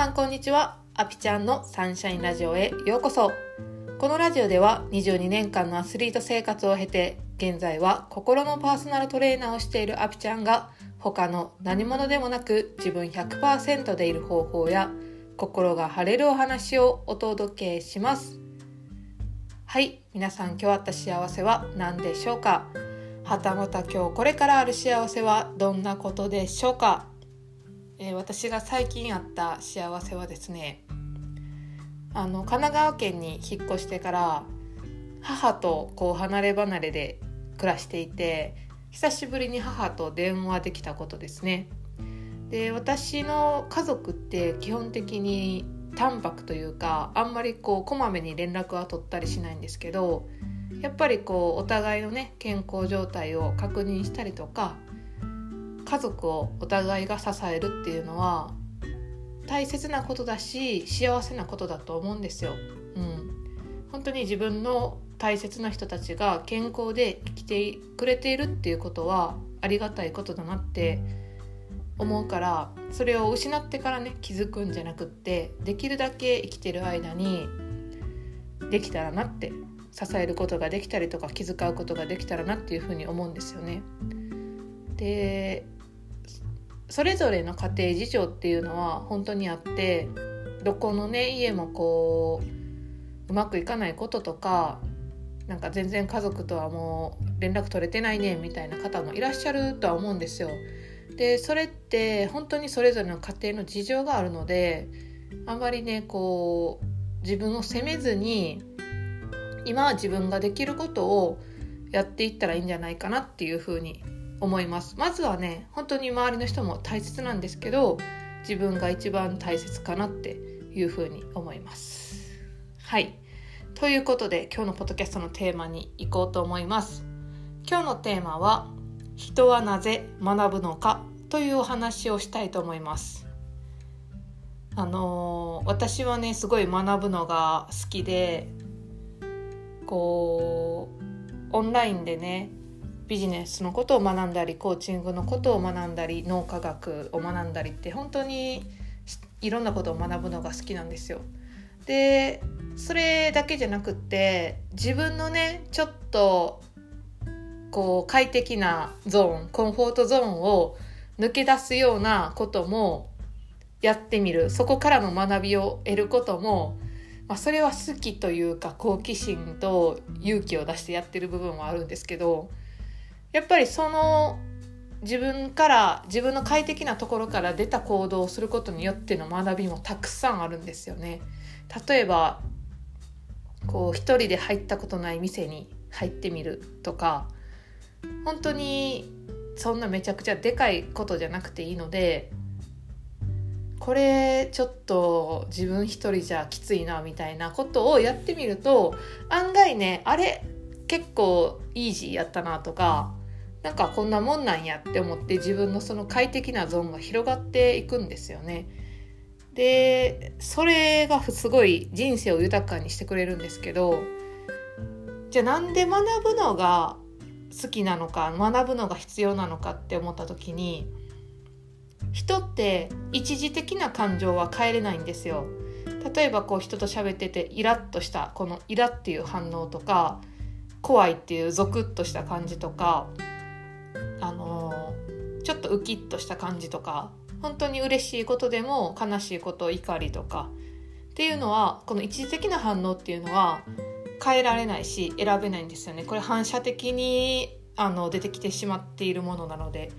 さんこんにちは。アピちゃんのサンシャインラジオへようこそ。このラジオでは22年間のアスリート生活を経て、現在は心のパーソナルトレーナーをしているアピちゃんが、他の何者でもなく自分100%でいる方法や、心が晴れるお話をお届けします。はい、皆さん今日あった幸せは何でしょうか？はたまた今日これからある幸せはどんなことでしょうか？えー、私が最近あった幸せはですねあの神奈川県に引っ越してから母とこう離れ離れで暮らしていて久しぶりに母と電話できたことですね。で私の家族って基本的に淡白というかあんまりこうこまめに連絡は取ったりしないんですけどやっぱりこうお互いのね健康状態を確認したりとか家族をお互いが支えるっていうのは大切なことだし幸せなことだと思うんですよ。うん、本当に自分の大切な人たちが健康で生きてくれているっていうことはありがたいことだなって思うからそれを失ってからね気づくんじゃなくってできるだけ生きてる間にできたらなって支えることができたりとか気遣うことができたらなっていうふうに思うんですよね。でそれぞれの家庭事情っていうのは本当にあってどこのね家もこううまくいかないこととかなんか全然家族とはもう連絡取れてないねみたいな方もいらっしゃるとは思うんですよ。でそれって本当にそれぞれの家庭の事情があるのであんまりねこう自分を責めずに今は自分ができることをやっていったらいいんじゃないかなっていうふうに思います。まずはね本当に周りの人も大切なんですけど自分が一番大切かなっていうふうに思います。はい。ということで今日のポッドキャストのテーマに行こうと思います。今日のテーマは人はなぜ学ぶのかというお話をしたいと思います。あのー、私はねすごい学ぶのが好きでこうオンラインでねビジネスのことを学んだりコーチングのことを学んだり脳科学を学んだりって本当にいろんなことを学ぶのが好きなんですよ。でそれだけじゃなくって自分のねちょっとこう快適なゾーンコンフォートゾーンを抜け出すようなこともやってみるそこからの学びを得ることも、まあ、それは好きというか好奇心と勇気を出してやってる部分はあるんですけどやっぱりその自分から自分の快適なところから出た行動をすることによっての学びもたくさんあるんですよね。例えばこう一人で入ったことない店に入ってみるとか本当にそんなめちゃくちゃでかいことじゃなくていいのでこれちょっと自分一人じゃきついなみたいなことをやってみると案外ねあれ結構イージーやったなとかなんかこんなもんなんやって思って自分のその快適なゾーンが広がっていくんですよね。でそれがすごい人生を豊かにしてくれるんですけどじゃあなんで学ぶのが好きなのか学ぶのが必要なのかって思った時に人って一時的な感情は変えれないんですよ。例えばこう人と喋っててイラッとしたこのイラっていう反応とか怖いっていうゾクッとした感じとかあのちょっとウキッとした感じとか本当に嬉しいことでも悲しいこと怒りとかっていうのはこの一時的な反応っていうのは変えられないし選べないんですよね。これ反射的にあの出てきてしまっているものなので。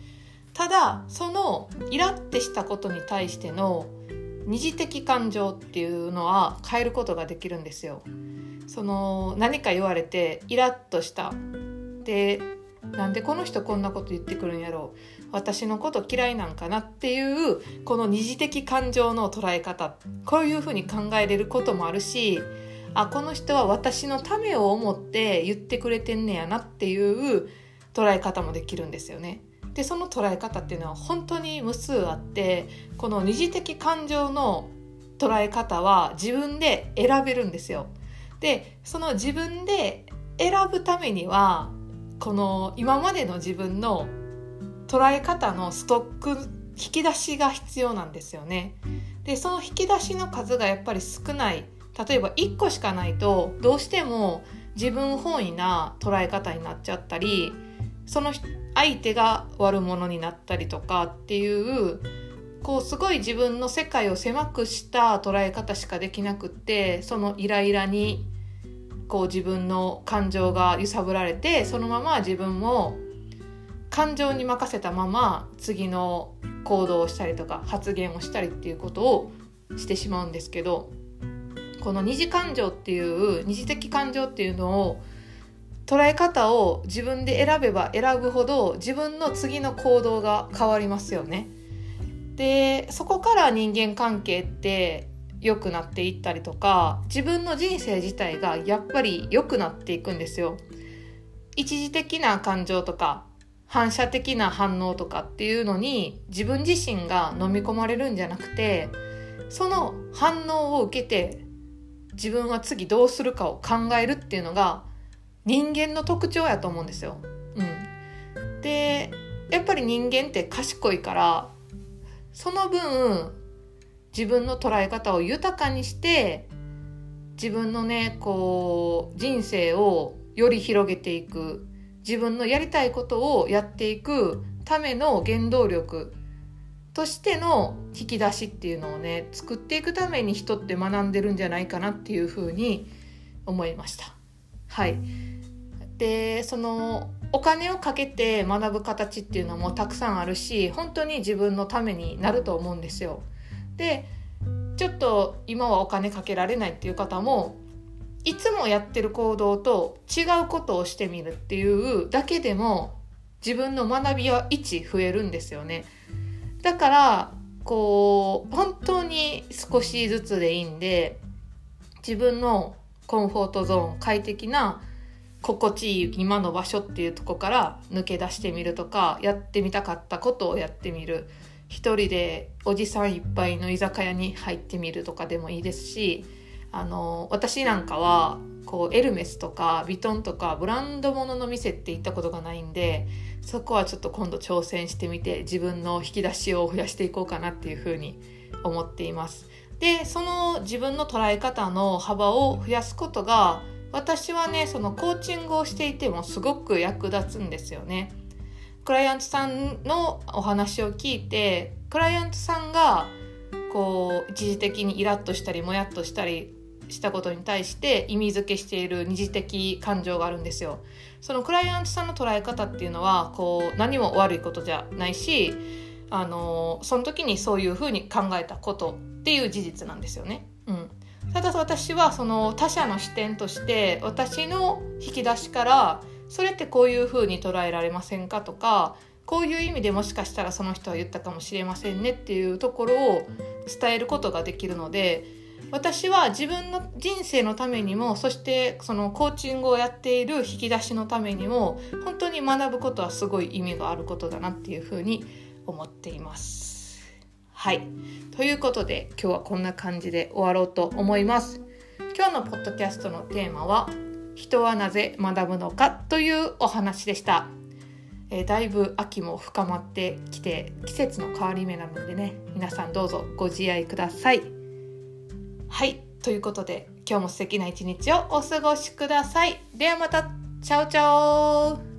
ただそのイラッてしたことに対しての二次的感情っていうのは変えることができるんですよ。その何か言われてイラッとした。でなんでこの人こんなこと言ってくるんやろう私のこと嫌いなんかなっていうこの二次的感情の捉え方こういうふうに考えれることもあるしあこの人は私のためを思って言ってくれてんねやなっていう捉え方もできるんですよね。でその捉え方っていうのは本当に無数あってこの二次的感情の捉え方は自分で選べるんですよ。でその自分で選ぶためにはこの今までの自分の捉え方のストック引き出しが必要なんですよね。でその引き出しの数がやっぱり少ない例えば1個しかないとどうしても自分本位な捉え方になっちゃったりその相手が悪者になったりとかっていうこうすごい自分の世界を狭くした捉え方しかできなくってそのイライラにこう自分の感情が揺さぶられてそのまま自分も感情に任せたまま次の行動をしたりとか発言をしたりっていうことをしてしまうんですけどこの二次感情っていう二次的感情っていうのを捉え方を自分で選べば選ぶほど自分の次の行動が変わりますよね。でそこから人間関係って良くなっていったりとか自分の人生自体がやっぱり良くなっていくんですよ。一時的な感情とか反射的な反応とかっていうのに自分自身が飲み込まれるんじゃなくてその反応を受けて自分は次どうするかを考えるっていうのが人間の特徴やと思うんですよ。うん、でやっぱり人間って賢いからその分自分の捉え方を豊かにして自分のねこう人生をより広げていく自分のやりたいことをやっていくための原動力としての引き出しっていうのをね作っていくために人って学んでるんじゃないかなっていうふうに思いました。はいでそのお金をかけて学ぶ形っていうのもたくさんあるし本当に自分のためになると思うんですよ。でちょっと今はお金かけられないっていう方もいつもやってる行動と違うことをしてみるっていうだけでも自分の学びは1増えるんですよね。だからこう本当に少しずつでいいんで自分のコンフォートゾーン快適な心地いい今の場所っていうとこから抜け出してみるとかやってみたかったことをやってみる一人でおじさんいっぱいの居酒屋に入ってみるとかでもいいですしあの私なんかはこうエルメスとかヴィトンとかブランド物のの店って行ったことがないんでそこはちょっと今度挑戦してみて自分の引き出しを増やしていこうかなっていうふうに思っています。でその自分の捉え方の幅を増やすことが私はねそのコーチングをしていてもすごく役立つんですよね。クライアントさんのお話を聞いてクライアントさんがこう一時的にイラッとしたりもやっとしたりしたことに対して意味付けしている二次的感情があるんですよ。そのクライアントさんの捉え方っていうのはこう何も悪いことじゃないしあのその時にそういうふうに考えたことっていう事実なんですよね。うん、ただ私はその他者の視点として私の引き出しからそれってこういうふうに捉えられませんかとかこういう意味でもしかしたらその人は言ったかもしれませんねっていうところを伝えることができるので私は自分の人生のためにもそしてそのコーチングをやっている引き出しのためにも本当に学ぶことはすごい意味があることだなっていうふうに思っています。はい。ということで今日はこんな感じで終わろうと思います。今日のポッドキャストのテーマは人はなぜ学ぶのかというお話でした。えー、だいぶ秋も深まってきて季節の変わり目なのでね皆さんどうぞご自愛ください。はいということで今日も素敵な一日をお過ごしください。ではまたチャオチャオ